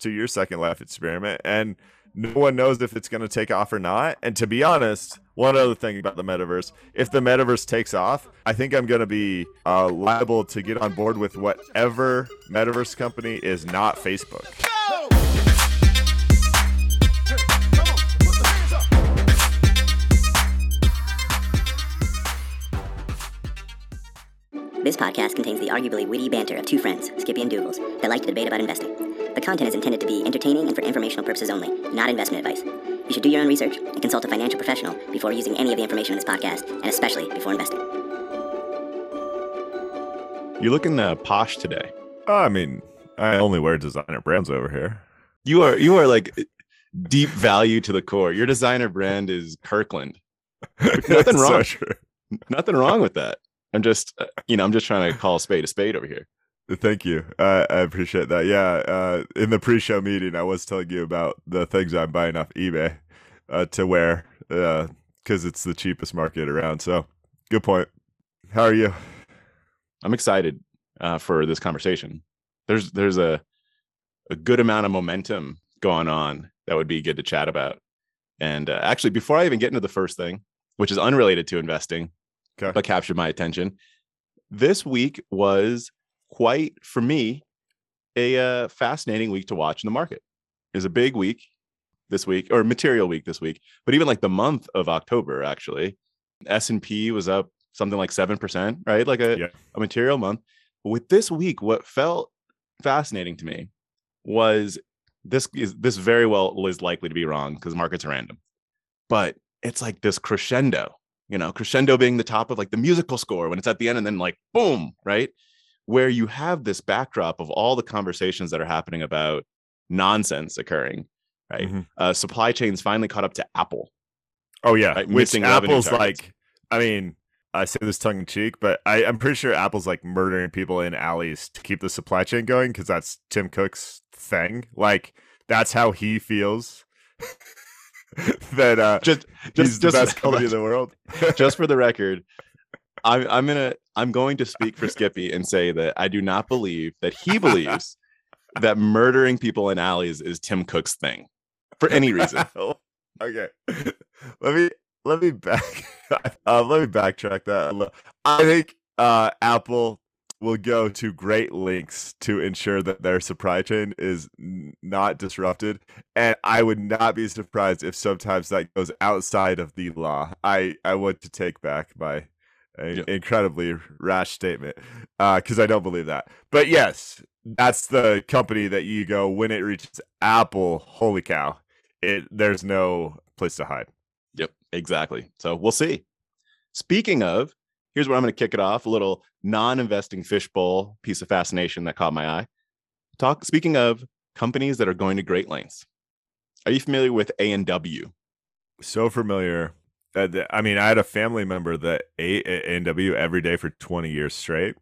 to your Second Life experiment, and no one knows if it's going to take off or not. And to be honest, one other thing about the metaverse if the metaverse takes off, I think I'm going to be uh, liable to get on board with whatever metaverse company is not Facebook. This podcast contains the arguably witty banter of two friends, Skippy and Dougals, that like to debate about investing. The content is intended to be entertaining and for informational purposes only, not investment advice. You should do your own research and consult a financial professional before using any of the information in this podcast, and especially before investing. You're looking uh, posh today. I mean, I only wear designer brands over here. You are you are like deep value to the core. Your designer brand is Kirkland. Nothing wrong. So Nothing wrong with that. I'm just, uh, you know, I'm just trying to call a spade a spade over here. Thank you. I I appreciate that. Yeah. Uh, in the pre-show meeting, I was telling you about the things I'm buying off eBay uh, to wear because it's the cheapest market around. So, good point. How are you? I'm excited uh, for this conversation. There's there's a a good amount of momentum going on that would be good to chat about. And uh, actually, before I even get into the first thing, which is unrelated to investing, Okay. but captured my attention, this week was quite for me a uh, fascinating week to watch in the market. It was a big week this week, or material week this week, but even like the month of October, actually, S and P was up something like seven percent, right? Like a, Yeah. a material month. But with this week, what felt fascinating to me was this is this very well is likely to be wrong because markets are random, but it's like this crescendo, you know, crescendo being the top of like the musical score when it's at the end and then like boom, right? Where you have this backdrop of all the conversations that are happening about nonsense occurring, right? Mhm. Uh, supply chains finally caught up to Apple. Oh yeah, Right, which missing Apple's like. I mean, I say this tongue in cheek, but I, I'm pretty sure Apple's like murdering people in alleys to keep the supply chain going because that's Tim Cook's thing. Like that's how he feels. that uh, Just, he's just, the best company in the world. just for the record, I'm, I'm gonna, I'm going to speak for Skippy and say that I do not believe that he believes that murdering people in alleys is Tim Cook's thing for any reason. okay, let me let me back uh, let me backtrack that. I think uh, Apple will go to great lengths to ensure that their supply chain is n- not disrupted, and I would not be surprised if sometimes that goes outside of the law. I I want to take back my. A- Yeah. Incredibly rash statement, uh, because I don't believe that. But yes, that's the company that you go when it reaches Apple. Holy cow! It there's no place to hide. Yep, exactly. So we'll see. Speaking of, here's where I'm going to kick it off. A little non-investing fishbowl piece of fascination that caught my eye. Talk. Speaking of companies that are going to great lengths, are you familiar with A and W? So familiar. Uh, I mean, I had a family member that ate at A&W every day for 20 years straight,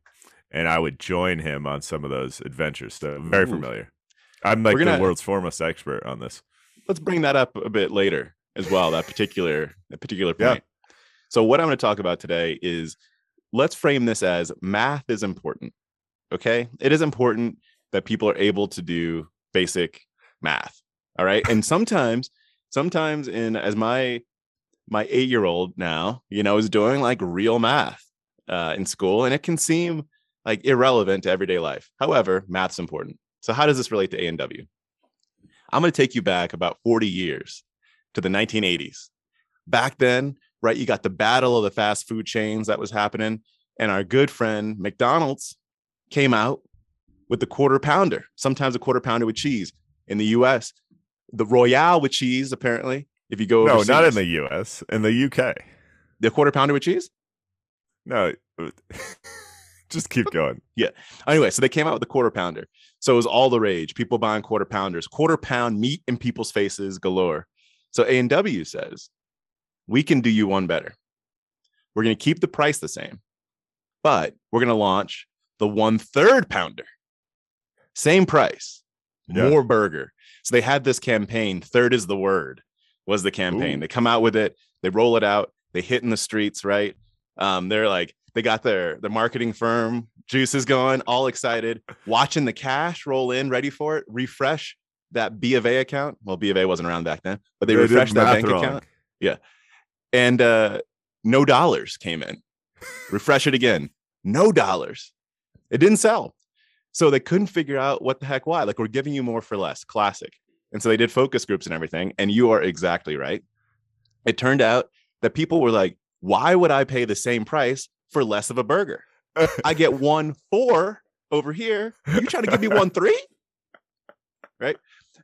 and I would join him on some of those adventures. So very Ooh. familiar. I'm like gonna- the world's foremost expert on this. let's bring that up a bit later as well that particular that particular Yeah. point so what i'm going to talk about today is let's frame this as math is important okay it is important that people are able to do basic math all right and sometimes sometimes in as my my eight year old now you know is doing like real math uh, in school and it can seem like irrelevant to everyday life however math's important so how does this relate to a and w I'm going to take you back about 40 years to the 1980s. Back then, right, you got the battle of the fast food chains that was happening. And our good friend McDonald's came out with the quarter pounder, sometimes a quarter pounder with cheese in the US. The Royale with cheese, apparently, if you go No, not in the U.S. In the U.K. the quarter pounder with cheese. No, just keep going. Yeah. Anyway, so they came out with the quarter pounder. So it was all the rage. People buying quarter pounders, quarter pound meat in people's faces galore. So A and W says, we can do you one better. We're going to keep the price the same, but we're going to launch the one third pounder. Same price, Yeah. more burger. So they had this campaign. Third is the word was the campaign. Ooh. They come out with it. They roll it out. They hit in the streets, right? Um, they're like, they got their the marketing firm juices going, all excited, watching the cash roll in, ready for it, refresh. that B of A account. Well, B of A wasn't around back then, but they, They refreshed that bank wrong. account. Yeah. And uh, no dollars came in. Refresh it again. No dollars. It didn't sell. So they couldn't figure out what the heck why. Like we're giving you more for less. Classic. And so they did focus groups and everything. And you are exactly right. It turned out that people were like, why would I pay the same price for less of a burger? I get one four over here. You trying to give me one three? Right.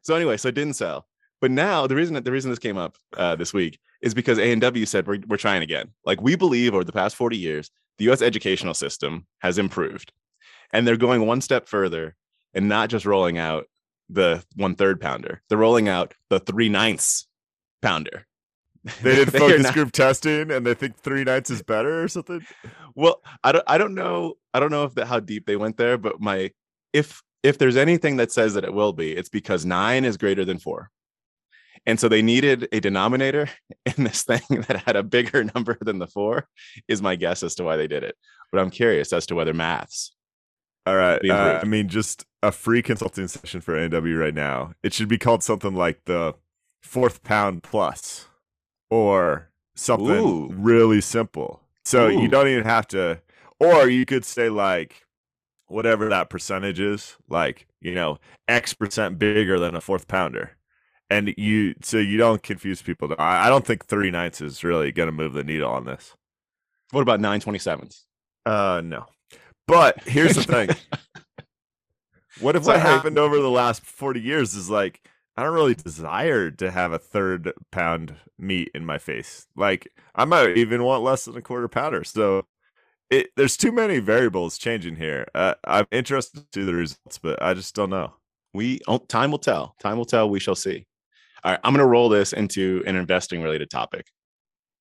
So anyway, so it didn't sell. But now the reason that the reason this came up uh, this week is because A and W said we're we're trying again. Like we believe over the past 40 years, the U.S. educational system has improved, and they're going one step further and not just rolling out the one third pounder. They're rolling out the three ninths pounder. They did They focus not- group testing, and they think three ninths is better or something. well i don't i don't know i don't know if that how deep they went there but my if if there's anything that says that it will be it's because nine is greater than four and so they needed a denominator in this thing that had a bigger number than the four is my guess as to why they did it but i'm curious as to whether maths All right. Uh. I mean, just a free consulting session for NW right now. It should be called something like the fourth pound plus or something Ooh. really simple. So you don't even have to, or you could say like whatever that percentage is, like, you know, X percent bigger than a fourth pounder. And you, so you don't confuse people. I, I don't think three ninths is really going to move the needle on this. what about 927s Uh, no. But here's the thing. What if what Sorry. happened over the last 40 years is like, I don't really desire to have a third pound meat in my face. Like, I might even want less than a quarter pounder. So, it, there's too many variables changing here. Uh, I'm interested to see the results, but I just don't know. we oh, time will tell time will tell we shall see all right i'm going to roll this into an investing related topic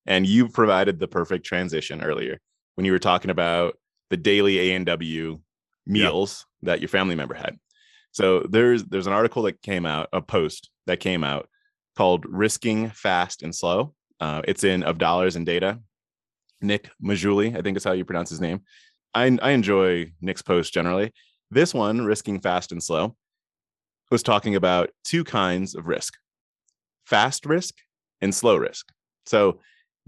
and you provided the perfect transition earlier when you were talking about the daily a&w meals that your family member had. So there's there's an article that came out a post that came out called risking fast and slow. Uh, it's in of dollars and data. Nick Maggiulli i think is how you pronounce his name. I, I enjoy nick's post generally. This one risking fast and slow was talking about two kinds of risk fast risk and slow risk. So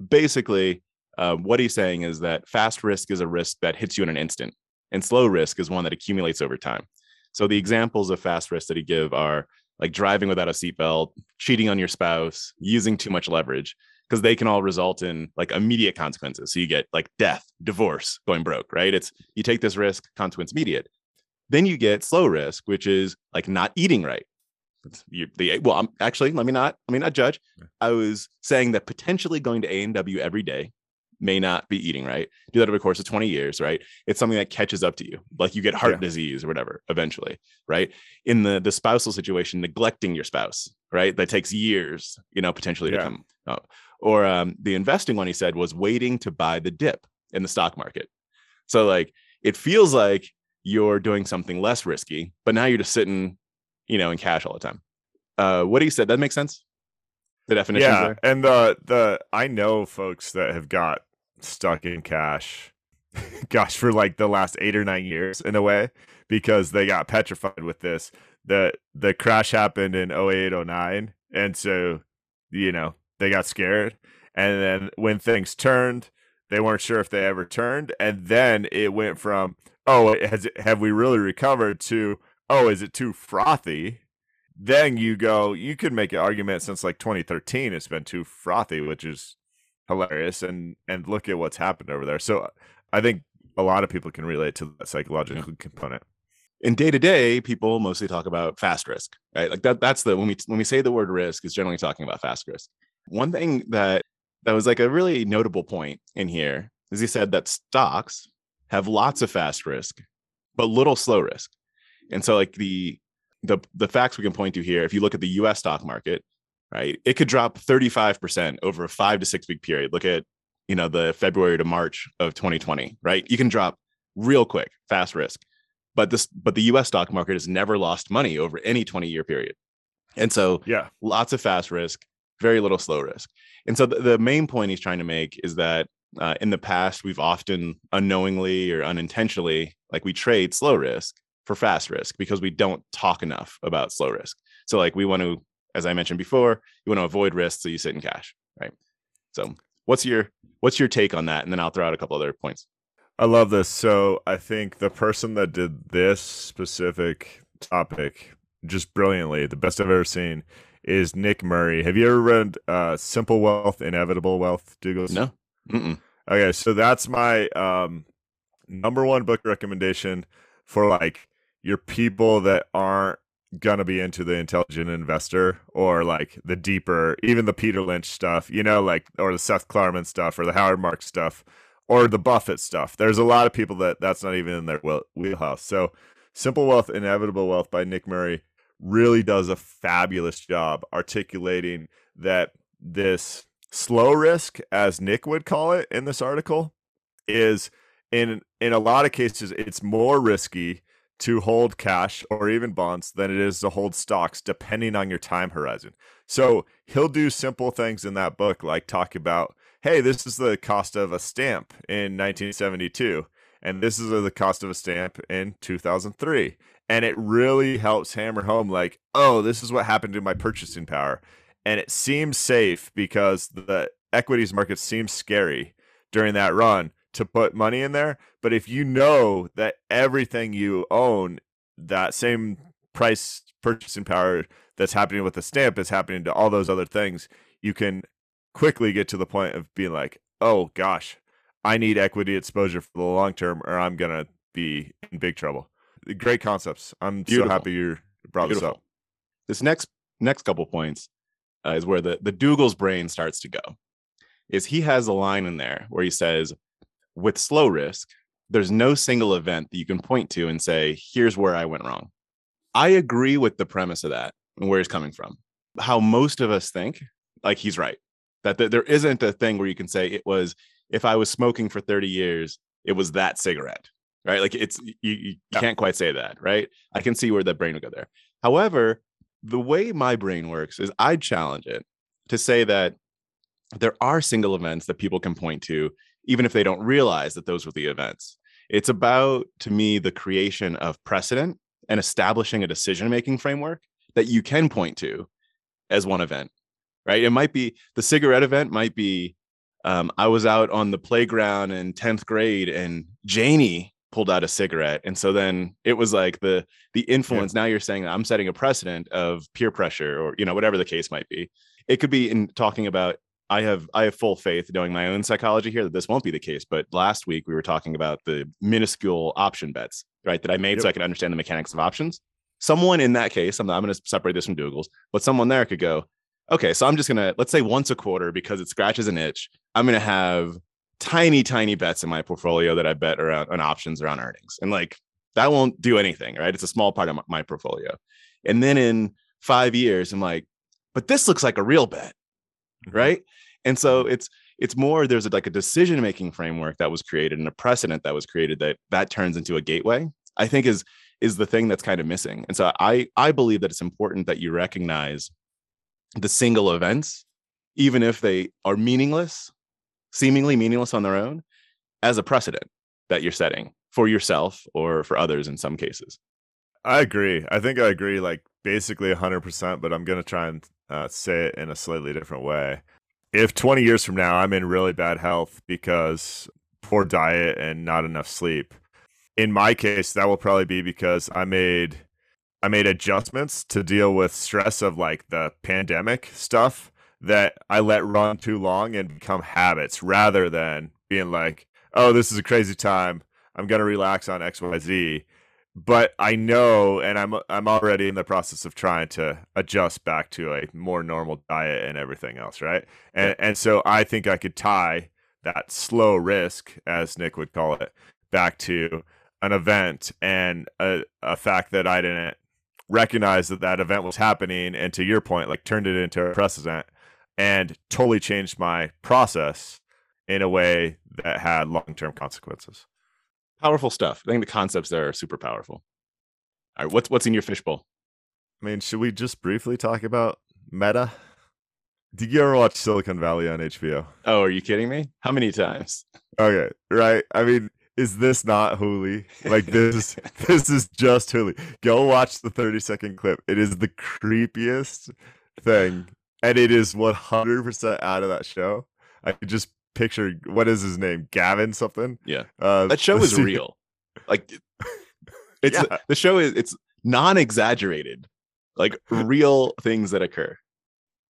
basically, uh, what he's saying is that fast risk is a risk that hits you in an instant, and slow risk is one that accumulates over time. So the examples of fast risk that he give are like driving without a seatbelt, cheating on your spouse, using too much leverage, because they can all result in like immediate consequences. So you get like death, divorce, going broke, right? It's you take this risk, consequence immediate. Then you get slow risk, which is like not eating right. You, the well, I'm actually let me not let me not judge. I was saying that potentially going to A and W every day may not be eating right. Do that over the course of 20 years, right? It's something that catches up to you. Like you get heart Yeah. disease or whatever eventually, right? In the the spousal situation, neglecting your spouse, right? That takes years, you know, potentially to come. up. Or um, the investing one he said was waiting to buy the dip in the stock market. So like it feels like you're doing something less risky, but now you're just sitting, you know, in cash all the time. Uh, what he said that makes sense. The definition yeah, there. and the the I know folks that have got stuck in cash, gosh, for like the last eight or nine years in a way because they got petrified with this. the The crash happened in 08, 09, and so you know they got scared, and then when things turned, they weren't sure if they ever turned, and then it went from oh, has it, have we really recovered to oh, is it too frothy? then you go you could make an argument since like 2013 it's been too frothy which is hilarious and and look at what's happened over there so i think a lot of people can relate to that psychological component in day to day, people mostly talk about fast risk, right? Like that. That's the when we when we say the word risk, is generally talking about fast risk. One thing that that was like a really notable point in here is he said that stocks have lots of fast risk, but little slow risk. And so, like the the the facts we can point to here, if you look at the U.S. stock market, right, it could drop thirty five percent over a five to six week period. Look at you know the February to March of 2020, right? You can drop real quick, fast risk but this but the US stock market has never lost money over any 20 year period. And so yeah lots of fast risk, very little slow risk. And so the, the main point he's trying to make is that uh, in the past we've often unknowingly or unintentionally like we trade slow risk for fast risk because we don't talk enough about slow risk. So like we want to, as I mentioned before, you want to avoid risk, so you sit in cash, right? So what's your what's your take on that? And then I'll throw out a couple other points. I love this. So I think the person that did this specific topic just brilliantly, the best I've ever seen, is Nick Murray. Have you ever read uh, Simple Wealth, Inevitable Wealth, Douglas? No. Mm-mm. Okay, so that's my um, number one book recommendation for like your people that aren't gonna be into the intelligent investor or like the deeper, even the Peter Lynch stuff, you know, like or the Seth Klarman stuff or the Howard Marks stuff or the Buffett stuff. There's a lot of people that that's not even in their wheelhouse. So, Simple Wealth, Inevitable Wealth by Nick Murray really does a fabulous job articulating that this slow risk, as Nick would call it in this article, is in in a lot of cases it's more risky to hold cash or even bonds than it is to hold stocks depending on your time horizon. So he'll do simple things in that book like talk about, hey, this is the cost of a stamp in 1972 and this is the cost of a stamp in 2003 and it really helps hammer home like oh this is what happened to my purchasing power and it seems safe because the equities market seems scary during that run to put money in there but if you know that everything you own that same price purchasing power that's happening with the stamp is happening to all those other things you can quickly get to the point of being like oh gosh i need equity exposure for the long term or i'm going to be in big trouble great concepts. I'm Beautiful. so happy you brought Beautiful. this up. This next next couple points uh, is where the the Dougal's brain starts to go. Is he has a line in there where he says, with slow risk, there's no single event that you can point to and say, here's where I went wrong. I agree with the premise of that and where he's coming from. How most of us think, like he's right, that there isn't a thing where you can say it was if I was smoking for 30 years, it was that cigarette right? Like it's you, you yeah. can't quite say that, right? I can see where the brain would go there. However, the way my brain works is I'd challenge it to say that there are single events that people can point to, even if they don't realize that those were the events. It's about, to me, the creation of precedent and establishing a decision making framework that you can point to as one event, right? It might be the cigarette event, might be um, I was out on the playground in 10th grade and Janie pulled out a cigarette and so then it was like the the influence yeah. now you're saying i'm setting a precedent of peer pressure or you know whatever the case might be it could be in talking about i have i have full faith knowing my own psychology here that this won't be the case but last week we were talking about the minuscule option bets right that i made yep. so i could understand the mechanics of options someone in that case i'm, I'm going to separate this from Dougal's but someone there could go okay so i'm just going to let's say once a quarter because it scratches an itch i'm going to have tiny, tiny bets in my portfolio that I bet around on options around earnings. And like that won't do anything, right? It's a small part of my portfolio. And then in five years, I'm like, but this looks like a real bet. Mm-hmm. right? And so it's it's more there's a, like a decision making framework that was created and a precedent that was created that that turns into a gateway. I think is is the thing that's kind of missing. And so I I believe that it's important that you recognize the single events, even if they are meaningless seemingly meaningless on their own as a precedent that you're setting for yourself or for others in some cases. I agree. I think I agree like basically 100%, but I'm going to try and uh, say it in a slightly different way. If 20 years from now I'm in really bad health because poor diet and not enough sleep, in my case that will probably be because I made I made adjustments to deal with stress of like the pandemic stuff that I let run too long and become habits rather than being like, oh, this is a crazy time. I'm gonna relax on XYZ. But I know and I'm I'm already in the process of trying to adjust back to a more normal diet and everything else, right? And and so I think I could tie that slow risk, as Nick would call it, back to an event and a, a fact that I didn't recognize that that event was happening and to your point like turned it into a precedent and totally changed my process in a way that had long term consequences. Powerful stuff. I think the concepts there are super powerful. All right, what's what's in your fishbowl? I mean, should we just briefly talk about Meta? Did you ever watch Silicon Valley on HBO? Oh, are you kidding me? How many times? Okay, right. I mean, is this not Hooli? Like this is this is just Hooli. Go watch the 30 second clip. It is the creepiest thing. And it is 100% out of that show. I could just picture what is his name? Gavin something? Yeah. Uh, That show is real. Like it's Yeah. the show is it's non-exaggerated. Like real things that occur.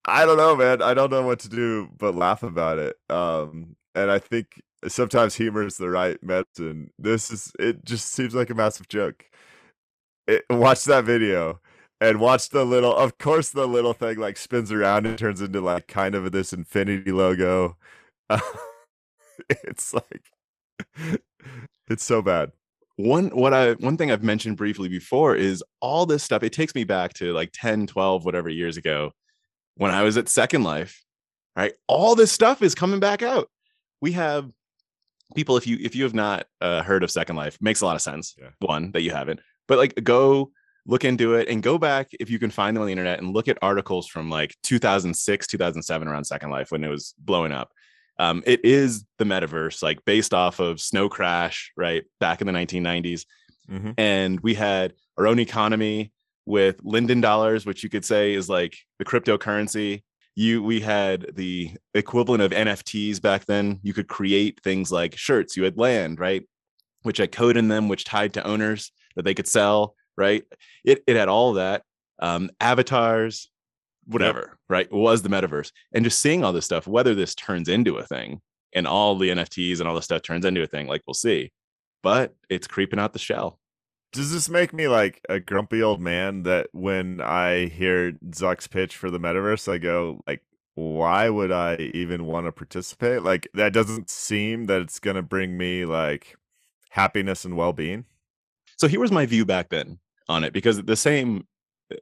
I don't know, man. I don't know what to do but laugh about it. Um, and I think sometimes humor is the right medicine. This is it. Just seems like a massive joke. It, watch that video and watch the little. Of course, the little thing like spins around and turns into like kind of this infinity logo. it's like it's so bad. one what i one thing i've mentioned briefly before is all this stuff it takes me back to like 10 12 whatever years ago when i was at second life right all this stuff is coming back out we have people if you if you have not uh, heard of second life makes a lot of sense Yeah. one that you haven't but like go look into it and go back if you can find them on the internet and look at articles from like 2006 2007 around second life when it was blowing up um, it is the metaverse like based off of snow crash right back in the 1990s Mhm. and we had our own economy with linden dollars which you could say is like the cryptocurrency. You we had the equivalent of nfts back then. You could create things like shirts. You had land right which had code in them which tied to owners that they could sell right? It, it had all that. Um, avatars whatever right? Was the metaverse. And just seeing all this stuff whether this turns into a thing and all the nfts and all this stuff turns into a thing like we'll see. But it's creeping out the shell. Does this make me like a grumpy old man that when I hear Zuck's pitch for the metaverse, I go like, why would I even want to participate? Like that doesn't seem that it's gonna bring me like happiness and well being. so here was my view back then on it because the same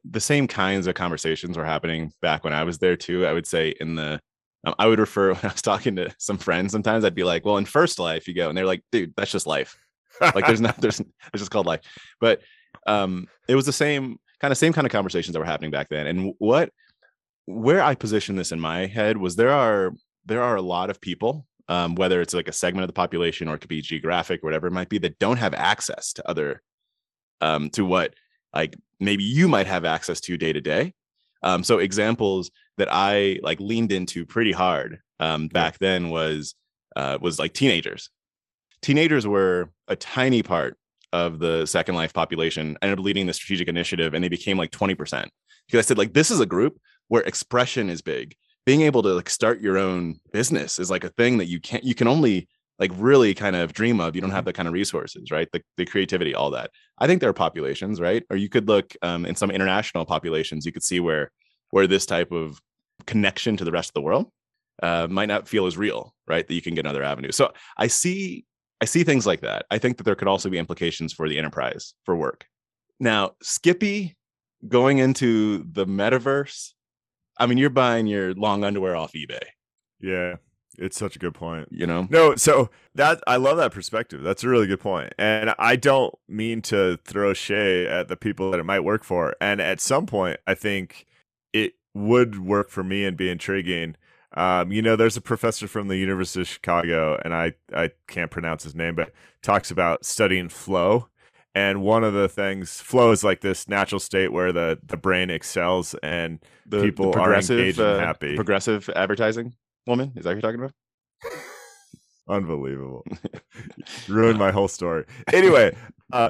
the same kinds of conversations were happening back when i was there too i would say in the um, i would refer when i was talking to some friends sometimes i'd be like well in first life you go and they're like dude that's just life. Like there's not there's it's just called life. But um it was the same kind of same kind of conversations that were happening back then and what where i position this in my head was there are there are a lot of people um, whether it's like a segment of the population or it could be geographic or whatever it might be that don't have access to other um, to what like maybe you might have access to day to day. Um, so examples that i like leaned into pretty hard um, back then was uh, was like teenagers. Teenagers were a tiny part of the second life population ended up leading the strategic initiative and they became like 20% because i said like this is a group where expression is big. Being able to like start your own business is like a thing that you can't you can only like really kind of dream of you don't have the kind of resources right? The, the creativity all that. I think there are populations right? Or you could look um, in some international populations you could see where where this type of connection to the rest of the world uh, might not feel as real right that you can get another avenue. So i see i see things like that. I think that there could also be implications for the enterprise for work. Now skippy going into the metaverse i mean you're buying your long underwear off ebay. Yeah, it's such a good point. you know No, so that I love that perspective. That's a really good point. And I don't mean to throw shade at the people that it might work for. And at some point, I think it would work for me and be intriguing. Um, you know, there's a professor from the University of Chicago, and I I can't pronounce his name, but talks about studying flow. And one of the things, flow is like this natural state where the the brain excels and the, People are engaged and happy. progressive advertising woman is that what you're talking about Unbelievable. Ruined my whole story. Anyway, uh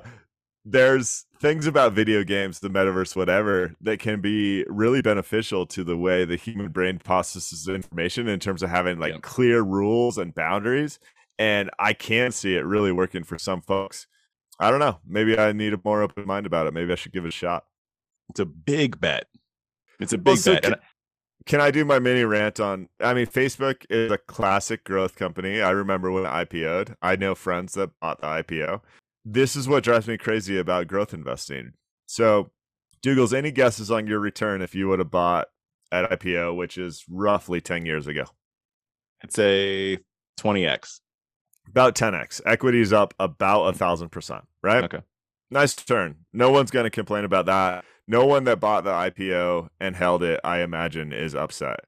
there's things about video games, the metaverse, whatever, that can be really beneficial to the way the human brain processes information in terms of having like Yep. clear rules and boundaries. And I can see it really working for some folks. I don't know. Maybe I need a more open mind about it. Maybe I should give it a shot. it's a big bet it's a Well, big so bet can, can I do my mini rant on? I mean, Facebook is a classic growth company. I remember when it IPO'd. I know friends that bought the IPO. This is what drives me crazy about growth investing. So, Dougals, any guesses on your return if you would have bought at IPO, which is roughly 10 years ago? it's a 20x About 10x. Equity's up about a thousand percent, right? Okay. Nice turn. No one's going to complain about that. No one that bought the IPO and held it, I imagine, is upset.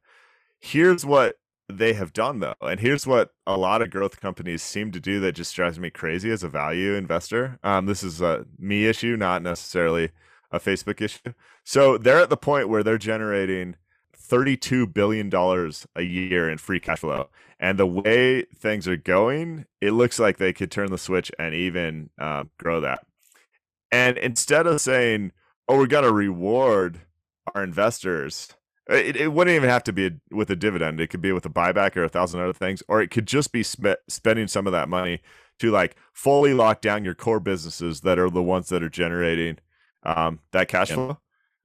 Here's what they have done though. And here's what a lot of growth companies seem to do that just drives me crazy as a value investor. Um, this is a me issue, not necessarily a Facebook issue. So they're at the point where they're generating $32 billion a year in free cash flow. And the way things are going, it looks like they could turn the switch and even uh, grow that. And instead of saying, oh, we're to reward our investors, it, it wouldn't even have to be a, with a dividend. It could be with a buyback or a thousand other things, or it could just be sp- spending some of that money to like fully lock down your core businesses that are the ones that are generating um, that cash yep. flow.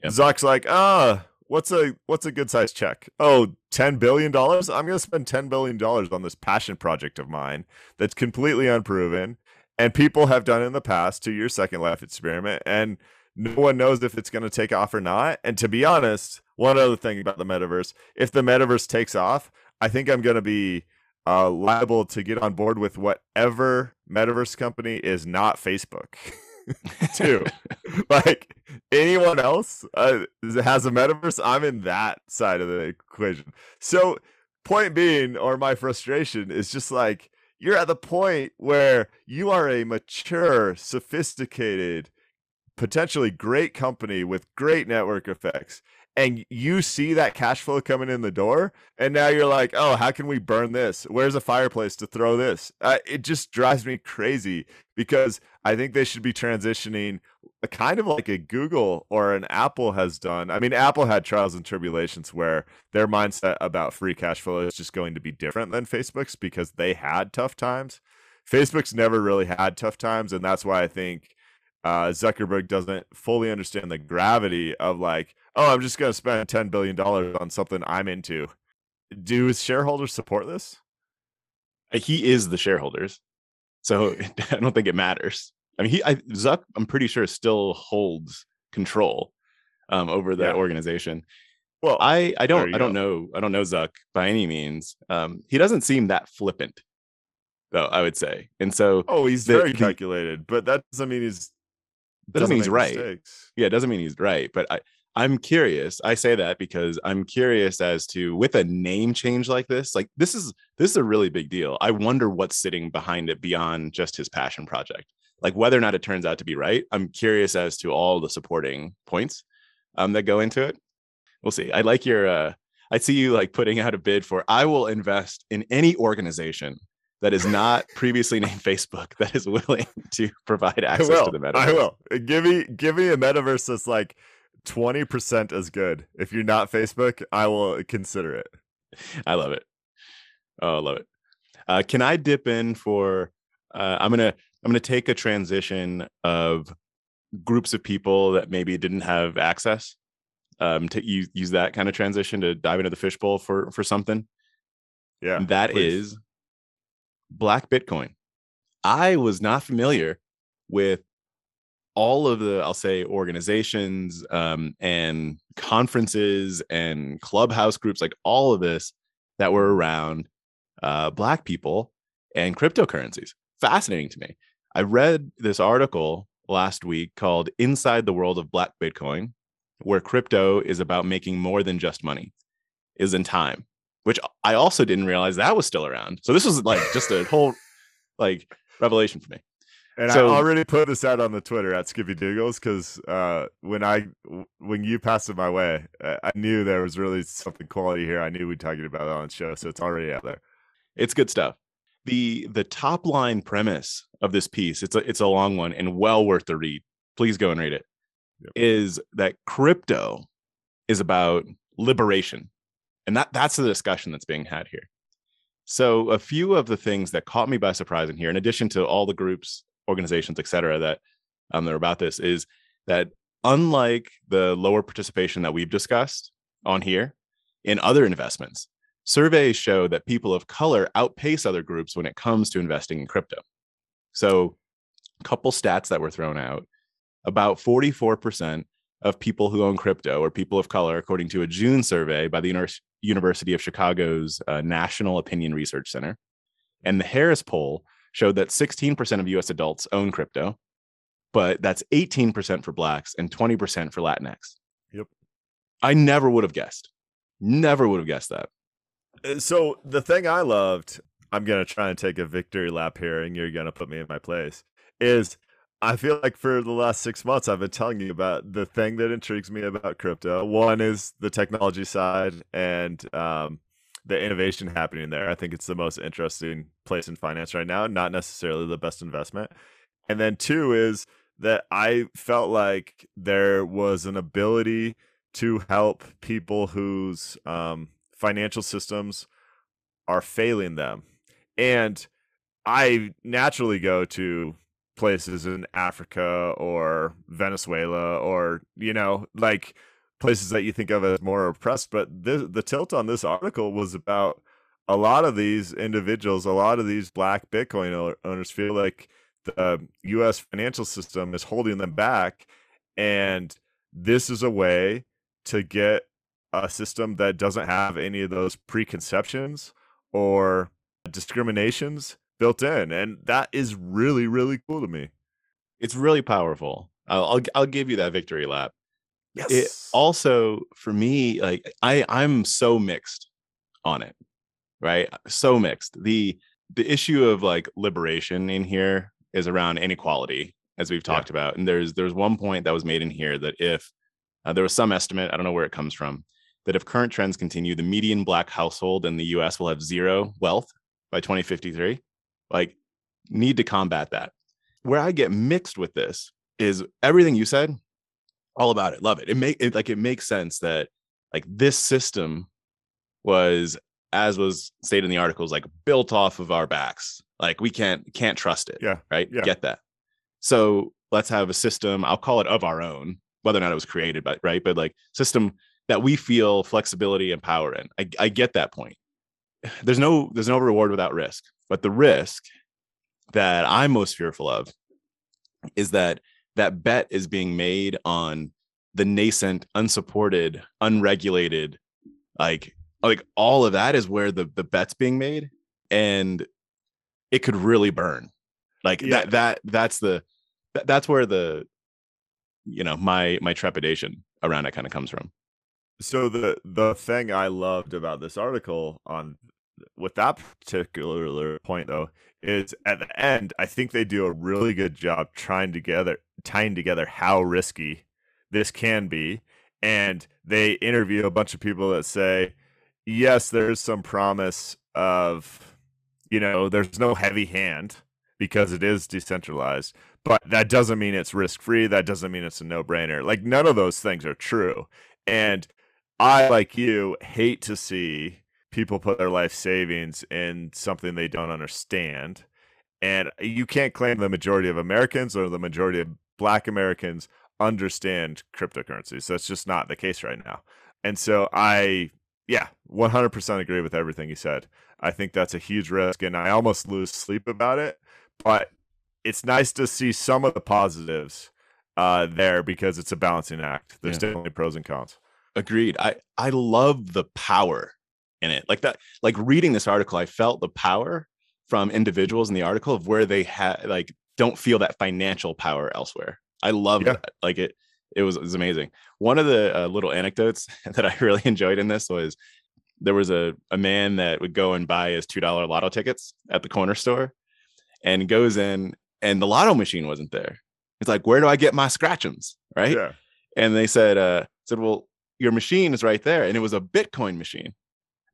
Yep. Zuck's like, ah, oh, what's a what's a good size check? Oh, 10 billion dollars? I'm going to spend 10 billion dollars on this passion project of mine that's completely unproven and people have done in the past to your second life experiment and no one knows if it's going to take off or not. And to be honest, one other thing about the metaverse, if the metaverse takes off, I think I'm going to be uh, liable to get on board with whatever metaverse company is not Facebook. too. like anyone else uh, has a metaverse, I'm in that side of the equation. So, point being, or my frustration is just like you're at the point where you are a mature, sophisticated, potentially great company with great network effects and you see that cash flow coming in the door and now you're like oh how can we burn this? Where's a fireplace to throw this? Uh, it just drives me crazy because i think they should be transitioning kind of like a google or an apple has done. I mean apple had trials and tribulations where their mindset about free cash flow is just going to be different than facebook's because they had tough times. Facebook's never really had tough times and that's why i think uh, Zuckerberg doesn't fully understand the gravity of like, oh, I'm just going to spend ten billion dollars on something I'm into. Do shareholders support this? Uh, he is the shareholders, so I don't think it matters. I mean, he I, Zuck, I'm pretty sure still holds control um, over that yeah. organization. Well, I I don't I don't know I don't know Zuck by any means. Um, he doesn't seem that flippant, though. I would say, and so oh, he's the, very calculated, but that doesn't mean he's doesn't, doesn't mean he's right. Mistakes. Yeah, it doesn't mean he's right. But I, I'm curious. I say that because I'm curious as to with a name change like this, like this is this is a really big deal. I wonder what's sitting behind it beyond just his passion project. Like whether or not it turns out to be right. I'm curious as to all the supporting points um, that go into it. We'll see. I like your uh I see you like putting out a bid for I will invest in any organization that is not previously named Facebook that is willing to provide access to the metaverse. I will. Give me give me a metaverse that's like 20% as good. If you're not Facebook, I will consider it. I love it. Oh, I love it. Uh, can I dip in for uh, I'm gonna I'm gonna take a transition of groups of people that maybe didn't have access um, to use use that kind of transition to dive into the fishbowl for for something. Yeah, that please. is Black Bitcoin. I was not familiar with all of the, I'll say, organizations um, and conferences and clubhouse groups, like all of this that were around uh, Black people and cryptocurrencies. Fascinating to me. I read this article last week called Inside the World of Black Bitcoin, where crypto is about making more than just money, is in time which I also didn't realize that was still around. So this was like just a whole like revelation for me. And so, I already put this out on the Twitter at Skippy Dougals because uh, when I when you passed it my way, I knew there was really something quality here. I knew we'd talking about it on the show, so it's already out there. It's good stuff. the The top line premise of this piece it's a it's a long one and well worth the read. Please go and read it. Yep. Is that crypto is about liberation and that that's the discussion that's being had here. So a few of the things that caught me by surprise in here, in addition to all the groups, organizations, et cetera, that um, that are about this, is that unlike the lower participation that we've discussed on here in other investments, surveys show that people of color outpace other groups when it comes to investing in crypto. So, a couple stats that were thrown out about 44% of people who own crypto are people of color, according to a June survey by the University of Chicago's uh, National Opinion Research Center. And the Harris poll showed that 16% of US adults own crypto, but that's 18% for Blacks and 20% for Latinx. Yep. I never would have guessed. Never would have guessed that. Uh, So the thing I loved, I'm gonna try and take a victory lap here, and you're gonna put me in my place. Is I feel like for the last six months, I've been telling you about the thing that intrigues me about crypto. One is the technology side and um, the innovation happening there. I think it's the most interesting place in finance right now, not necessarily the best investment. And then two is that I felt like there was an ability to help people whose um, financial systems are failing them. And I naturally go to places in Africa or Venezuela or, you know, like places that you think of as more oppressed. But the, the tilt on this article was about a lot of these individuals, a lot of these black Bitcoin owners feel like the US financial system is holding them back. And this is a way to get a system that doesn't have any of those preconceptions or discriminations built in. And that is really, really cool to me. It's really powerful. I'll I'll, I'll give you that victory lap. Yes. It also for me, like I I'm so mixed on it, right? So mixed. The the issue of like liberation in here is around inequality, as we've Yeah. talked about. And there's there's one point that was made in here that if uh, there was some estimate, I don't know where it comes from, that if current trends continue, the median black household in the US will have zero wealth by 2053. Like, need to combat that. Where I get mixed with this is everything you said, all about it. Love it. It make it like it makes sense that like this system was, as was stated in the articles, like built off of our backs. Like we can't can't trust it. Yeah, Right. yeah. Get that. So let's have a system. I'll call it of our own, whether or not it was created, but right. But like system that we feel flexibility and power in. I, I get that point. There's no there's no reward without risk. But the risk that I'm most fearful of is that that bet is being made on the nascent, unsupported, unregulated, like like all of that is where the the bet's being made, and it could really burn. Like Yeah. that that that's the that's where the you know my my trepidation around it kind of comes from. so the the thing I loved about this article on with that particular point though is at the end I think they do a really good job trying together tying together how risky this can be. And they interview a bunch of people that say yes there's some promise of you know there's no heavy hand because it is decentralized but that doesn't mean it's risk free that doesn't mean it's a no brainer like none of those things are true. And I, like you, hate to see people put their life savings in something they don't understand. And you can't claim the majority of Americans or the majority of Black Americans understand cryptocurrencies. That's just not the case right now. And so I, yeah, 100% agree with everything you said. I think that's a huge risk, and I almost lose sleep about it. But it's nice to see some of the positives uh, there because it's a balancing act. There's Yeah. definitely pros and cons. Agreed. I I love the power in it. Like that like reading this article, I felt the power from individuals in the article of where they had like don't feel that financial power elsewhere. I love Yeah. that. Like it it was, it was amazing. One of the uh, little anecdotes that I really enjoyed in this was there was a, a man that would go and buy his $2 lotto tickets at the corner store and goes in and the lotto machine wasn't there. He's like, where do I get my scratchums? Right Yeah. and they said uh said well your machine is right there and it was a bitcoin machine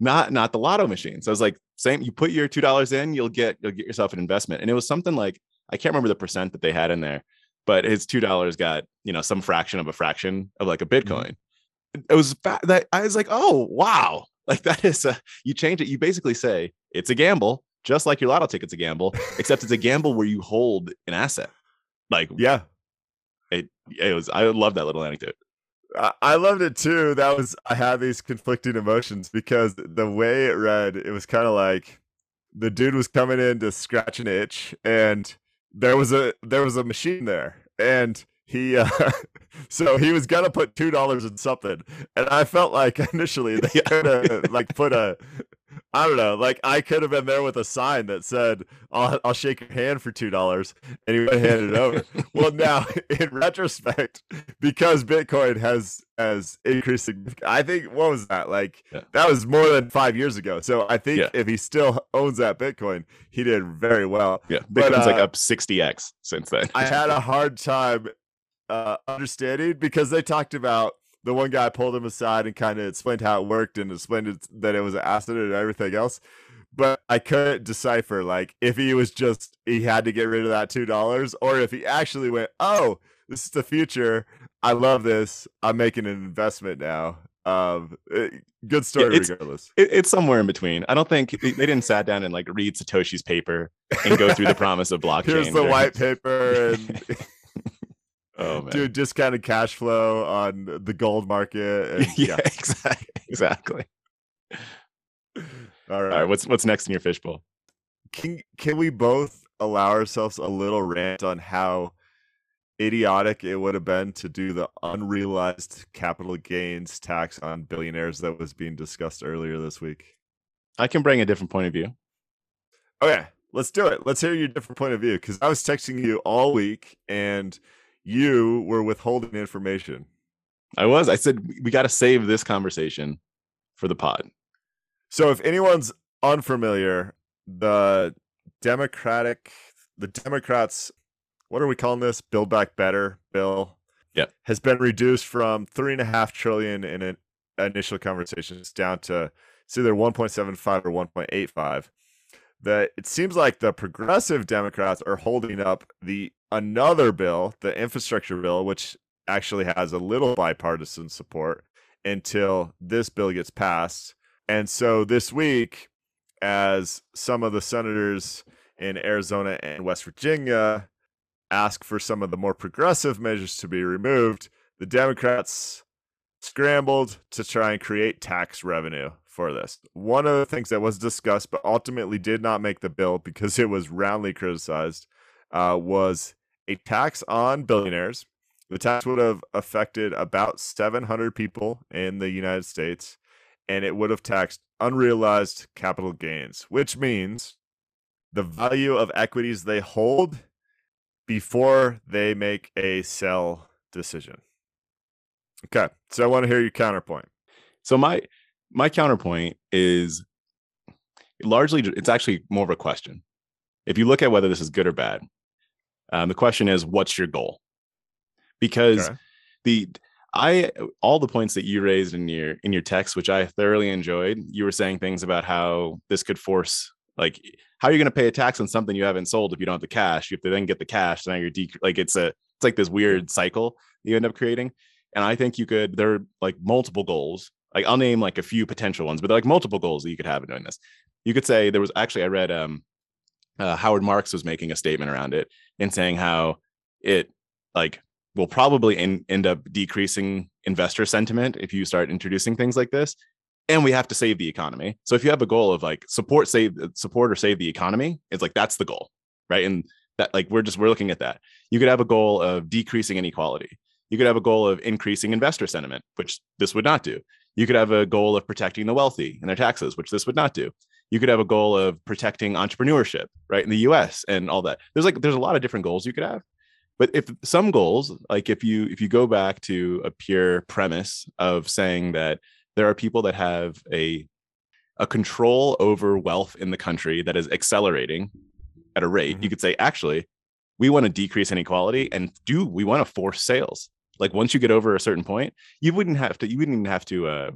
not not the lotto machine. So i was like same you put your two dollars in you'll get you'll get yourself an investment. And it was something like i can't remember the percent that they had in there but his two dollars got you know some fraction of a fraction of like a mm-hmm. bitcoin. It was that i was like oh wow. Like that is a you change it you basically say it's a gamble just like your lotto ticket's a gamble except it's a gamble where you hold an asset. Like Yeah. it, it was i love that little anecdote I- loved it too. That was I had these conflicting emotions because the way it read, it was kind of like the dude was coming in to scratch an itch, and there was a there was a machine there, and he uh, so he was gonna put two dollars in something, and I felt like initially they could have like put a I don't know. Like I could have been there with a sign that said, "I'll I'll shake your hand for two dollars," and he would have handed it over. well, now in retrospect, because Bitcoin has has increased, I think what was that like? Yeah. That was more than five years ago. So I think Yeah. if he still owns that Bitcoin, he did very well. Yeah, But, Bitcoin's like uh, up 60x since then. I had a hard time uh, understanding because they talked about the one guy pulled him aside and kind of explained how it worked and explained it, that it was an acid and everything else. But I couldn't decipher like if he was just he had to get rid of that two dollars or if he actually went, oh, this is the future. I love this. I'm making an investment now. Um, eh, good story it's- regardless. It, it's somewhere in between. I don't think they, they didn't sat down and like read Satoshi's paper and go through the promise of blockchain. Here's the white paper and Oh man. do discounted cash flow on the gold market. And, yeah, exactly. Exactly. All All right. right, what's what's next in your fishbowl? Can can we both allow ourselves a little rant on how idiotic it would have been to do the unrealized capital gains tax on billionaires that was being discussed earlier this week? I can bring a different point of view. Okay, let's do it. Let's hear your different point of view because I was texting you all week and you were withholding information. I was. I said we got to save this conversation for the pod. So if anyone's unfamiliar, the Democratic, the Democrats, what are we calling this? Build Back Better bill. Yep. Has been reduced from three and a half trillion in an initial conversations down to it's either 1.75 or 1.85. That it seems like the progressive Democrats are holding up the another bill, the infrastructure bill, which actually has a little bipartisan support until this bill gets passed. And so this week, as some of the senators in Arizona and West Virginia ask for some of the more progressive measures to be removed, the Democrats scrambled to try and create tax revenue for this. One of the things that was discussed, but ultimately did not make the bill because it was roundly criticized, uh, was a tax on billionaires. The tax would have affected about 700 people in the United States and it would have taxed unrealized capital gains, which means the value of equities they hold before they make a sell decision. Okay, so I want to hear your counterpoint. So my my counterpoint is largely it's actually more of a question. If you look at whether this is good or bad, um, the question is, what's your goal? Because Okay. the I all the points that you raised in your in your text, which I thoroughly enjoyed, you were saying things about how this could force like how are you're going to pay a tax on something you haven't sold if you don't have the cash. You have to then get the cash. Now you're de- like it's a it's like this weird cycle you end up creating. And I think you could there are like multiple goals. Like I'll name like a few potential ones, but like multiple goals that you could have in doing this. You could say there was actually I read um uh, Howard Marks was making a statement around it and saying how it like will probably en- end up decreasing investor sentiment if you start introducing things like this and we have to save the economy. So if you have a goal of like support save support or save the economy it's like that's the goal right? And that like we're just we're looking at that. You could have a goal of decreasing inequality. You could have a goal of increasing investor sentiment which this would not do you could have a goal of protecting the wealthy and their taxes which this would not do. You could have a goal of protecting entrepreneurship right in the us and all that. There's like there's a lot of different goals you could have. But if some goals like if you if you go back to a pure premise of saying that there are people that have a a control over wealth in the country that is accelerating at a rate you mm-hmm. could say actually we want to decrease inequality and do we want to force sales like once you get over a certain point you wouldn't have to you wouldn't even have to uh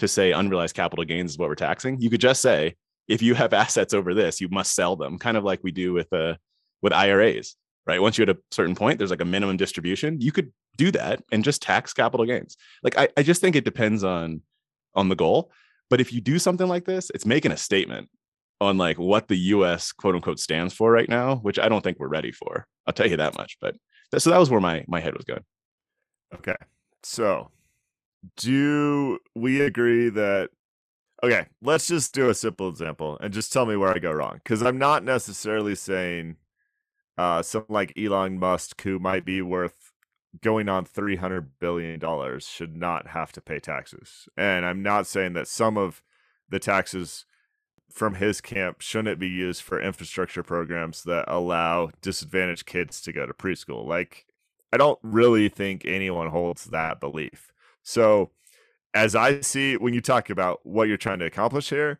to say unrealized capital gains is what we're taxing. You could just say if you have assets over this you must sell them kind of like we do with uh with iras right? Once you hit a certain point there's like a minimum distribution you could do that and just tax capital gains. Like i, I just think it depends on on the goal but if you do something like this it's making a statement on like what the us quote unquote stands for right now which i don't think we're ready for. I'll tell you that much but so that was where my my head was going Okay. So, do we agree that Okay, let's just do a simple example and just tell me where I go wrong cuz I'm not necessarily saying uh something like Elon Musk who might be worth going on 300 billion dollars should not have to pay taxes. And I'm not saying that some of the taxes from his camp, shouldn't be used for infrastructure programs that allow disadvantaged kids to go to preschool? Like, I don't really think anyone holds that belief. So, as I see when you talk about what you're trying to accomplish here,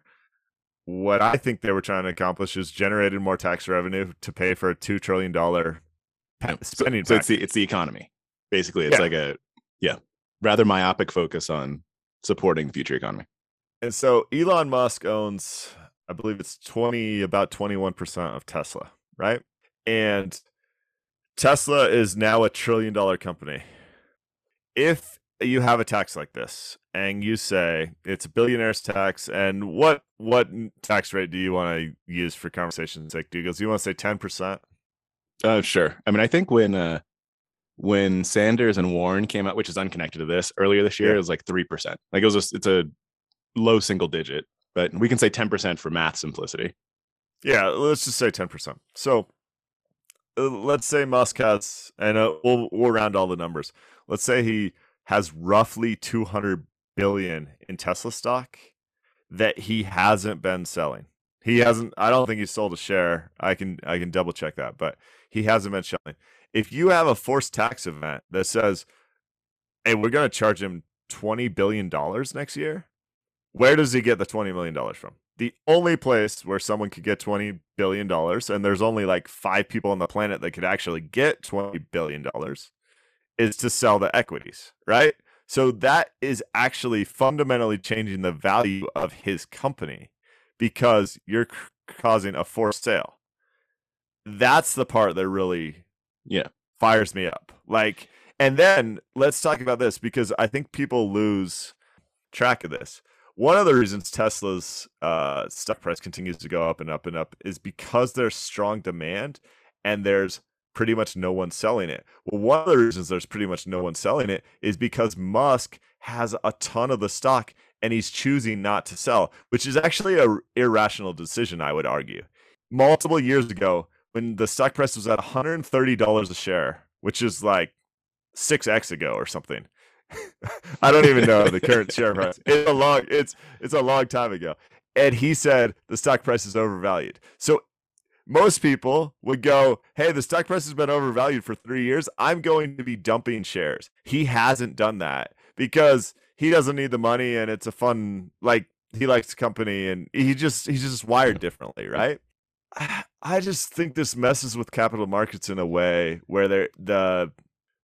what I think they were trying to accomplish is generated more tax revenue to pay for a two trillion dollar spending. So, so it's the it's the economy. Basically, it's Yeah. like a yeah, rather myopic focus on supporting the future economy. And so Elon Musk owns, I believe it's 20, about 21% of Tesla, right? And Tesla is now a trillion dollar company. If you have a tax like this and you say it's a billionaire's tax, and what what tax rate do you want to use for conversation's sake, Douglas? Do you want to say 10%? Uh, sure. I mean, I think when uh, when Sanders and Warren came out, which is unconnected to this earlier this year, Yeah. it was like three percent. Like it was, a, it's a low single digit, but we can say ten percent for math simplicity. Yeah, let's just say 10%. So uh, let's say Musk has, and uh, we'll, we'll round all the numbers. Let's say he has roughly 200 billion in Tesla stock that he hasn't been selling. He hasn't, I don't think he's sold a share. I can, I can double check that, but he hasn't been selling. If you have a forced tax event that says, hey, we're going to charge him $20 billion next year, where does he get the $20 million from? the only place where someone could get 20 billion dollars and there's only like five people on the planet that could actually get 20 billion dollars is to sell the equities right so that is actually fundamentally changing the value of his company because you're c- causing a forced sale that's the part that really Yeah. fires me up like and then let's talk about this because i think people lose track of this one of the reasons Tesla's uh, stock price continues to go up and up and up is because there's strong demand and there's pretty much no one selling it. Well, one of the reasons there's pretty much no one selling it is because Musk has a ton of the stock and he's choosing not to sell, which is actually a irrational decision, I would argue. Multiple years ago, when the stock price was at $130 a share, which is like 6x ago or something. I don't even know the current share price. It's a long it's it's a long time ago. And he said the stock price is overvalued. So most people would go, "Hey, the stock price has been overvalued for 3 years. I'm going to be dumping shares." He hasn't done that because he doesn't need the money and it's a fun like he likes the company and he just he's just wired differently, right? I- I just think this messes with capital markets in a way where they're the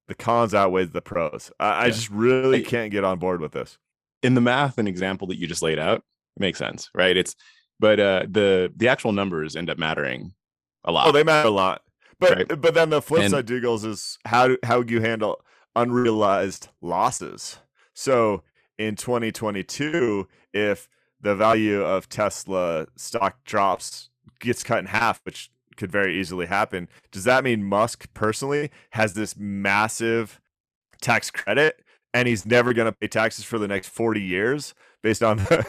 the cons outweighs the pros. I, I just really I- can't get on board with this. In the math and example that you just laid out, it makes sense, right? It's but uh, the the actual numbers end up mattering a lot. Oh, they matter a lot. But Right. but then the flip And- side, Dougals, is how do, how you handle unrealized losses. So in 2022, if the value of Tesla stock drops, gets cut in half, which could very easily happen, does that mean Musk personally has this massive tax credit and he's never going to pay taxes for the next 40 years based on the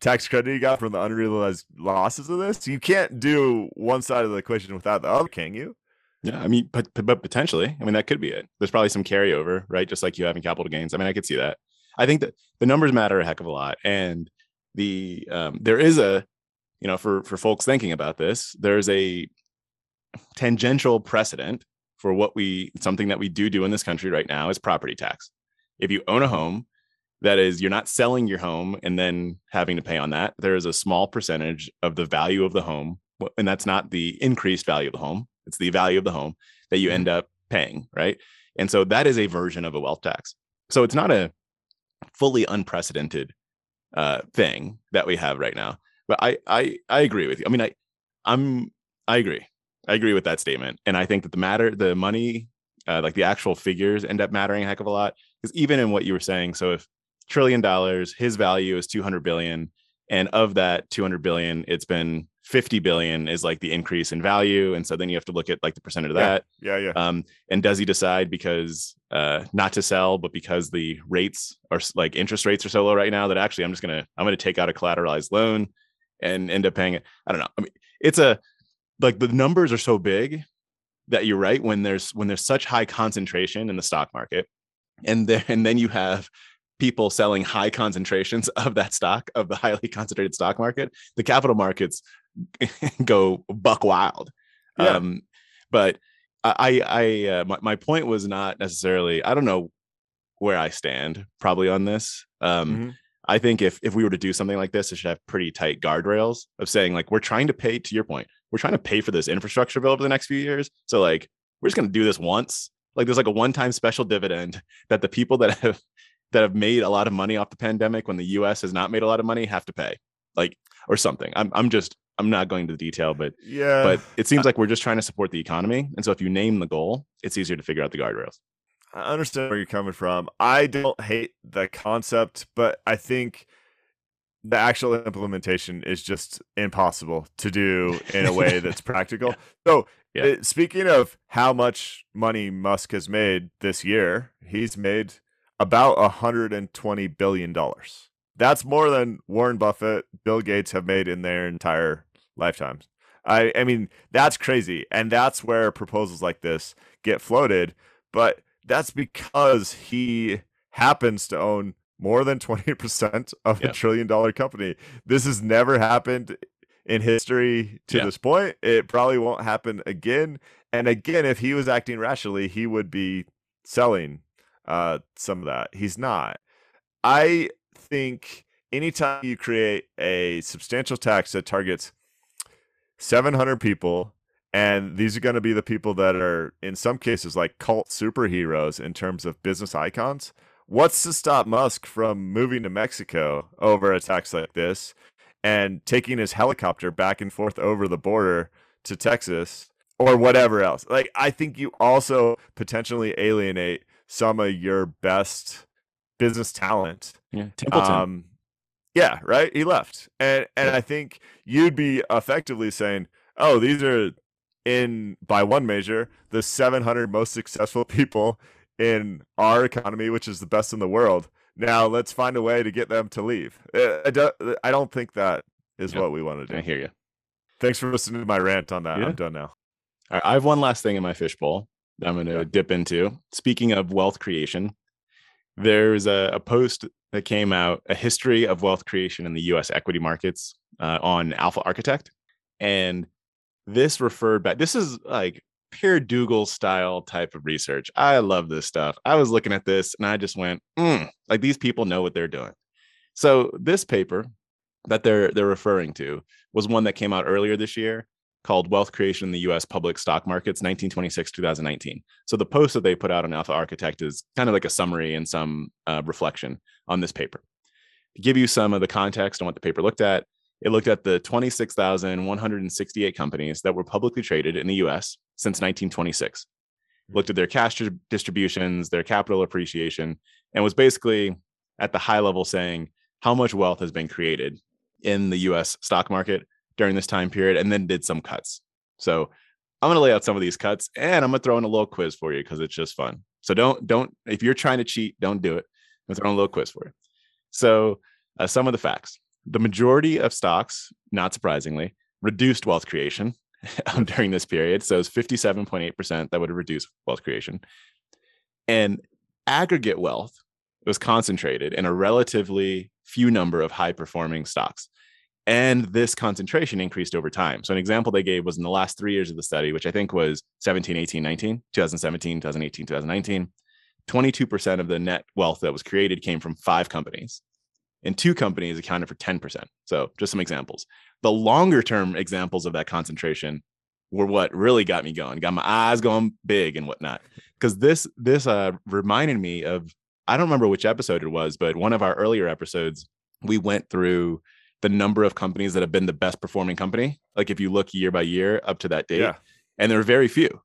tax credit he got from the unrealized losses of this? You can't do one side of the equation without the other, can you? Yeah, I mean, but, but potentially, I mean, that could be it. There's probably some carryover, right? Just like you having capital gains. I mean, I could see that. I think that the numbers matter a heck of a lot, and the um, there is a, you know, for for folks thinking about this, there's a tangential precedent for what we something that we do do in this country right now is property tax. If you own a home, that is, you're not selling your home and then having to pay on that. There is a small percentage of the value of the home, and that's not the increased value of the home it's the value of the home that you end up paying, right? And so that is a version of a wealth tax. So it's not a fully unprecedented uh, thing that we have right now. But I I I agree with you. I mean, I I'm I agree. I agree with that statement, and I think that the matter, the money, uh, like the actual figures, end up mattering a heck of a lot. Because even in what you were saying, so if trillion dollars, his value is 200 billion, and of that 200 billion, it's been 50 billion is like the increase in value, and so then you have to look at like the percentage of that. Yeah, yeah. Um, and does he decide because uh, not to sell, but because the rates are like interest rates are so low right now that actually I'm just gonna I'm gonna take out a collateralized loan and end up paying it. I don't know. I mean, it's a like the numbers are so big that you're right when there's when there's such high concentration in the stock market, and then and then you have people selling high concentrations of that stock of the highly concentrated stock market, the capital markets go buck wild. Yeah. Um, but I, I, uh, my, my point was not necessarily. I don't know where I stand probably on this. Um, Mhm. I think if if we were to do something like this, it should have pretty tight guardrails of saying like we're trying to pay. To your point, we're trying to pay for this infrastructure bill over the next few years. So like we're just going to do this once. Like there's like a one-time special dividend that the people that have that have made a lot of money off the pandemic when the U.S. has not made a lot of money have to pay, like or something. I'm I'm just I'm not going into detail, but Yeah. but it seems like we're just trying to support the economy, and so if you name the goal, it's easier to figure out the guardrails. I understand where you're coming from. I don't hate the concept, but I think the actual implementation is just impossible to do in a way that's practical. So, Yeah. uh, speaking of how much money Musk has made this year, he's made about 120 billion dollars. That's more than Warren Buffett, Bill Gates have made in their entire lifetimes. I I mean, that's crazy. And that's where proposals like this get floated, but that's because he happens to own more than 20% of Yeah. a trillion dollar company. This has never happened in history to Yeah. this point. It probably won't happen again. And again, if he was acting rationally, he would be selling uh, some of that. He's not. I think anytime you create a substantial tax that targets 700 people, and these are going to be the people that are, in some cases, like cult superheroes in terms of business icons. What's to stop Musk from moving to Mexico over attacks like this and taking his helicopter back and forth over the border to Texas or whatever else? Like, I think you also potentially alienate some of your best business talent Yeah, Templeton. um, yeah, right. He left, and and Yeah. I think you'd be effectively saying, "Oh, these are in by one measure the 700 most successful people in our economy, which is the best in the world. Now let's find a way to get them to leave." Uh, I don't, I don't think that is what we want to do. I hear you. Thanks for listening to my rant on that. Yeah. I'm done now. Right, I have one last thing in my fishbowl that I'm going to Yeah. dip into. Speaking of wealth creation, there's a, a post that came out, a history of wealth creation in the U.S. equity markets uh, on Alpha Architect, and this referred back. This is like pure Dougal style type of research. I love this stuff. I was looking at this and I just went, "Mm, like these people know what they're doing. So this paper that they're they're referring to was one that came out earlier this year called Wealth Creation in the US Public Stock Markets 1926 2019. So the post that they put out on Alpha Architect is kind of like a summary and some uh, reflection on this paper. To give you some of the context on what the paper looked at, it looked at the 26,168 companies that were publicly traded in the US since 1926. Looked at their cash distributions, their capital appreciation, and was basically at the high level saying how much wealth has been created in the US stock market during this time period, and then did some cuts. So I'm gonna lay out some of these cuts and I'm gonna throw in a little quiz for you because it's just fun. So don't don't if you're trying to cheat, don't do it. I'm throwing a little quiz for you. So uh, some of the facts: the majority of stocks, not surprisingly, reduced wealth creation Um, during this period. So it's 57.8% that would have reduced wealth creation, and aggregate wealth was concentrated in a relatively few number of high performing stocks. And this concentration increased over time. So, an example they gave was in the last three years of the study, which I think was 17, 18, 19, 2017, 2018, 2019, 22% of the net wealth that was created came from five companies, and two companies accounted for 10%. So, just some examples. The longer term examples of that concentration were what really got me going, got my eyes going big and whatnot. Because this, this uh, reminded me of, I don't remember which episode it was, but one of our earlier episodes, we went through the number of companies that have been the best performing company. Like if you look year by year up to that date, Yeah. and there are very few,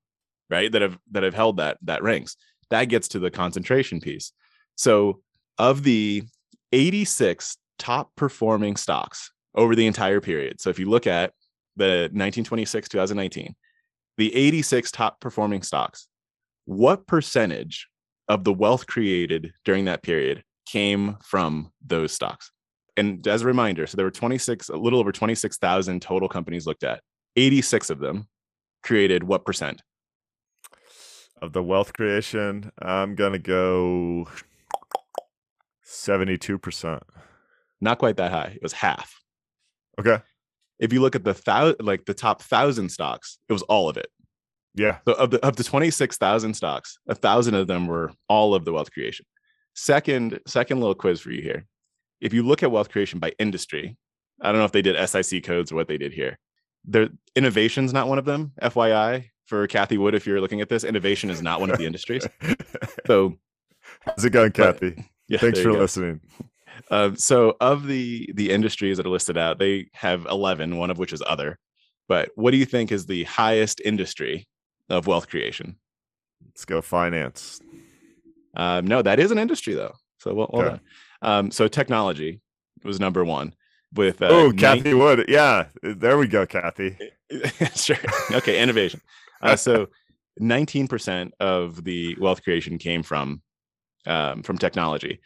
right, that have that have held that that ranks. That gets to the concentration piece. So of the 86 top performing stocks over the entire period. So if you look at the 1926 2019, the 86 top performing stocks, what percentage of the wealth created during that period came from those stocks? And as a reminder, so there were 26, a little over 26,000 total companies looked at. 86 of them created what percent? Of the wealth creation, I'm gonna go Seventy-two percent. Not quite that high. It was half. Okay. If you look at the thou- like the top thousand stocks, it was all of it. Yeah. So of the of the 26,000 stocks, a thousand of them were all of the wealth creation. Second, second little quiz for you here. If you look at wealth creation by industry, I don't know if they did SIC codes or what they did here. Their innovation's not one of them. FYI for Cathie Wood, if you're looking at this, innovation is not one of the industries. So How's it going, Cathie? Yeah, Thanks for listening. Um, so of the the industries that are listed out, they have 11, one of which is other. But what do you think is the highest industry of wealth creation? Let's go finance. Um, no, that is an industry though. So well, well Okay. done. Um, so technology was number one with uh, oh, Cathie Wood. Yeah. There we go, Cathie. sure. Okay, innovation. Uh, so 19% of the wealth creation came from um, from technology.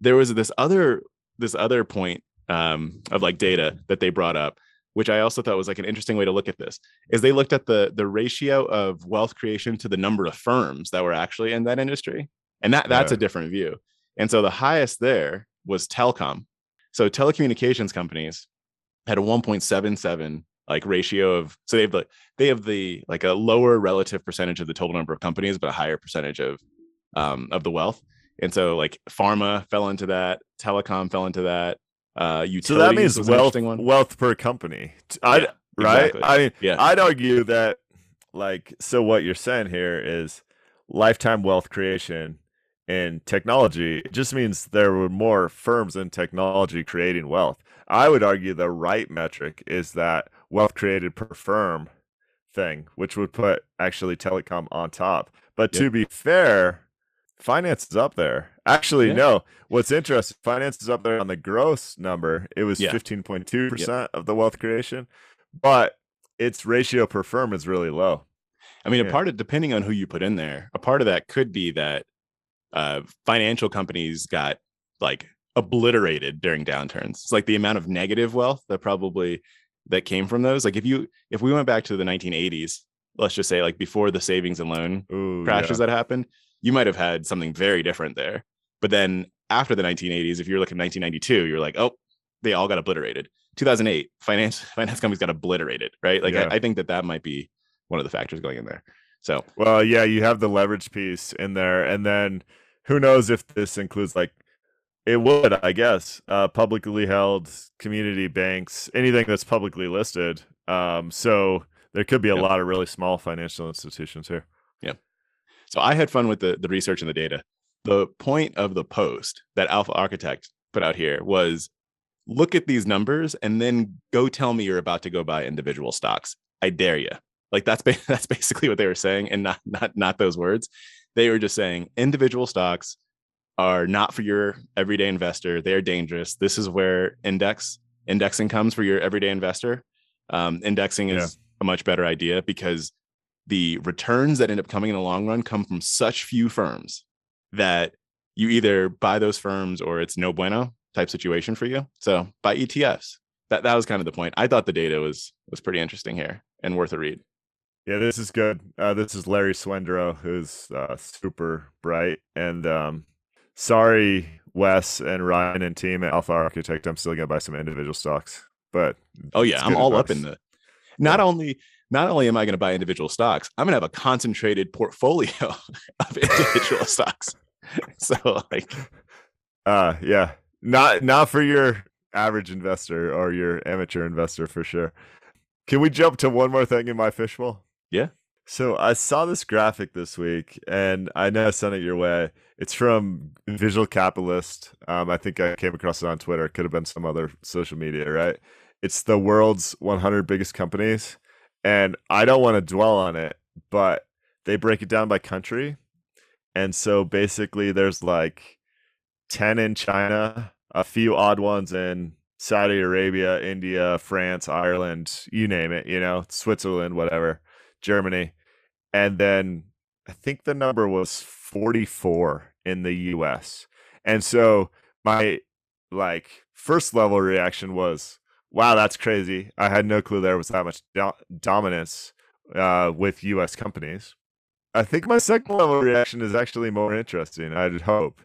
There was this other this other point um, of like data that they brought up, which I also thought was like an interesting way to look at this. Is they looked at the the ratio of wealth creation to the number of firms that were actually in that industry, and that that's Yeah. a different view. And so the highest there was telecom. So telecommunications companies had a 1.77 like ratio of so they have the they have the like a lower relative percentage of the total number of companies but a higher percentage of um of the wealth and so like pharma fell into that telecom fell into that uh So that means wealth one. wealth per company. I Yeah, right? exactly. I mean, Yeah. I'd argue that like so what you're saying here is lifetime wealth creation in technology it just means there were more firms in technology creating wealth. I would argue the right metric is that wealth created per firm thing, which would put actually telecom on top. But to be fair, finance is up there. Actually, Yeah. no. What's interesting, finance is up there on the gross number. It was Yeah. 15.2% of the wealth creation, but its ratio per firm is really low. I mean, a part of depending on who you put in there, a part of that could be that uh, financial companies got like obliterated during downturns. It's like the amount of negative wealth that probably that came from those. Like if you if we went back to the 1980s, let's just say like before the savings and loan Ooh, crashes that happened, you might have had something very different there. But then after the 1980s, if you're looking at 1992, you're like, oh, they all got obliterated. 2008, finance finance companies got obliterated, right? Like Yeah. I, I think that that might be one of the factors going in there. So Well, yeah, you have the leverage piece in there, and then who knows if this includes like it would, I guess, uh, publicly held community banks, anything that's publicly listed. Um, so there could be a Yep. lot of really small financial institutions here. So I had fun with the, the research and the data. The point of the post that Alpha Architect put out here was look at these numbers and then go tell me you're about to go buy individual stocks. I dare you. Like that's ba- that's basically what they were saying, and not not not those words. They were just saying individual stocks are not for your everyday investor. They are dangerous. This is where index indexing comes for your everyday investor. Um, indexing is Yeah. a much better idea because the returns that end up coming in the long run come from such few firms that you either buy those firms or it's no bueno type situation for you. So buy ETFs. That that was kind of the point. I thought the data was was pretty interesting here and worth a read. Yeah, this is good. Uh, this is Larry Swedroe, who's uh, super bright. And um, sorry, Wes and Ryan and team at Alpha Architect. I'm still gonna buy some individual stocks, but Oh yeah, I'm all up in the. Not only not only am I going to buy individual stocks, I'm going to have a concentrated portfolio of individual stocks. So like, Uh yeah. Not not for your average investor or your amateur investor for sure. Can we jump to one more thing in my fishbowl? Yeah. So I saw this graphic this week and I know I sent it your way. It's from Visual Capitalist. Um, I think I came across it on Twitter. It could have been some other social media, right? It's the world's 100 biggest companies. And I don't want to dwell on it, but they break it down by country. And so basically there's like 10 in China, a few odd ones in Saudi Arabia, India, France, Ireland, you name it, you know, Switzerland, whatever, Germany. And then I think the number was 44 in the US. And so my like first level reaction was, wow, that's crazy. I had no clue there was that much do- dominance uh, with US companies. I think my second level reaction is actually more interesting, I'd hope.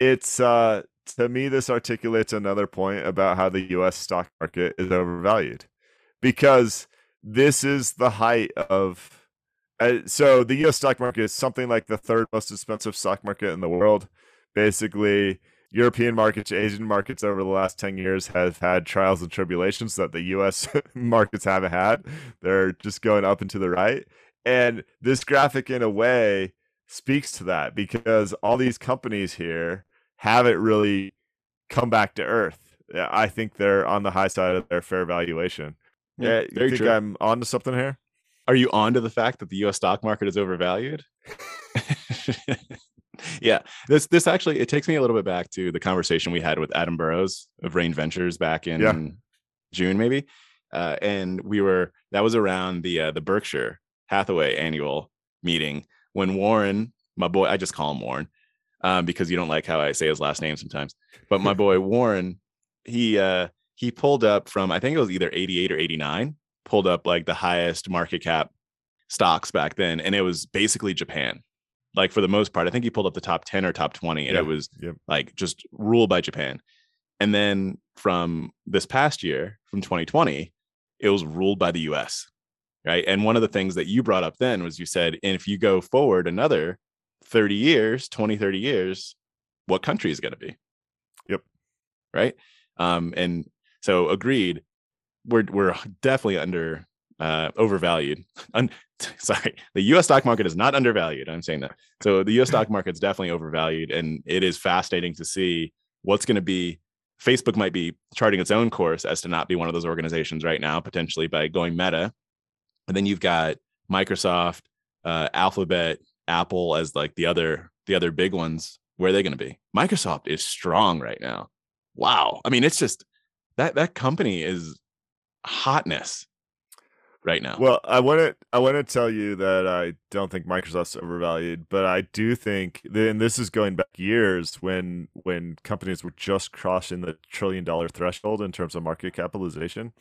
It's uh to me, this articulates another point about how the U.S. stock market is overvalued, because this is the height of. Uh, so the U.S. stock market is something like the third most expensive stock market in the world. Basically, European markets, Asian markets over the last 10 years have had trials and tribulations that the US markets haven't had. They're just going up and to the right. And this graphic, in a way, speaks to that because all these companies here haven't really come back to earth. I think they're on the high side of their fair valuation. Yeah, you think true. I'm onto something here? Are you on to the fact that the US stock market is overvalued? yeah this this actually it takes me a little bit back to the conversation we had with adam burrows of range ventures back in yeah. june maybe uh, and we were that was around the uh, the berkshire hathaway annual meeting when warren my boy i just call him warren um, because you don't like how i say his last name sometimes but my boy warren he uh he pulled up from i think it was either 88 or 89 pulled up like the highest market cap stocks back then and it was basically japan like for the most part. I think he pulled up the top 10 or top 20 and yeah. it was yeah. like just ruled by Japan. And then from this past year, from 2020, it was ruled by the US. Right. And one of the things that you brought up then was you said, and if you go forward another 30 years, 20, 30 years, what country is going to be? Yep. Right. Um, and so agreed, we're we're definitely under uh, overvalued. Un- sorry, the U.S. stock market is not undervalued. I'm saying that. So the U.S. stock market is definitely overvalued, and it is fascinating to see what's going to be. Facebook might be charting its own course as to not be one of those organizations right now, potentially by going Meta. And then you've got Microsoft, uh, Alphabet, Apple as like the other the other big ones. Where are they going to be? Microsoft is strong right now. Wow. I mean, it's just that that company is hotness right now. Well, I want to I want to tell you that I don't think Microsoft's overvalued, but I do think, and this is going back years when when companies were just crossing the trillion dollar threshold in terms of market capitalization.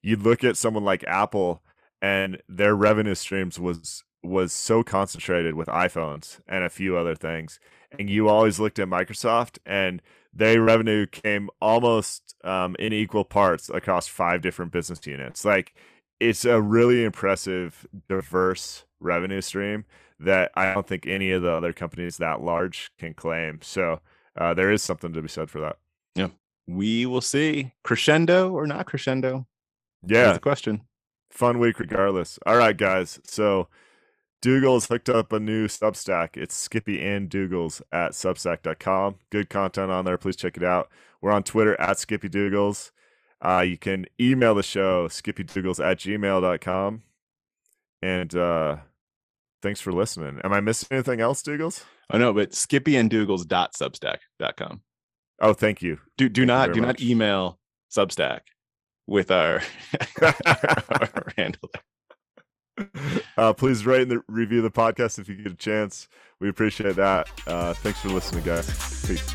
You'd look at someone like Apple, and their revenue streams was was so concentrated with iPhones and a few other things, and you always looked at Microsoft and their revenue came almost um, in equal parts across five different business units. Like it's a really impressive, diverse revenue stream that I don't think any of the other companies that large can claim. So uh, there is something to be said for that. Yeah, we will see crescendo or not crescendo. Yeah, That's the question. Fun week regardless. All right, guys. So Dougal's hooked up a new Substack. It's Skippy and Dougal's at Substack.com. Good content on there. Please check it out. We're on Twitter at Skippy Dougall's. Uh, you can email the show, skippydougals at gmail.com. And uh, thanks for listening. Am I missing anything else, Dougals? Oh, no, but skippyanddougals.substack.com. Oh, thank you. Do, do not do much. not email Substack with our, our handle. Uh, please rate and review the podcast if you get a chance. We appreciate that. Uh, thanks for listening, guys. Peace.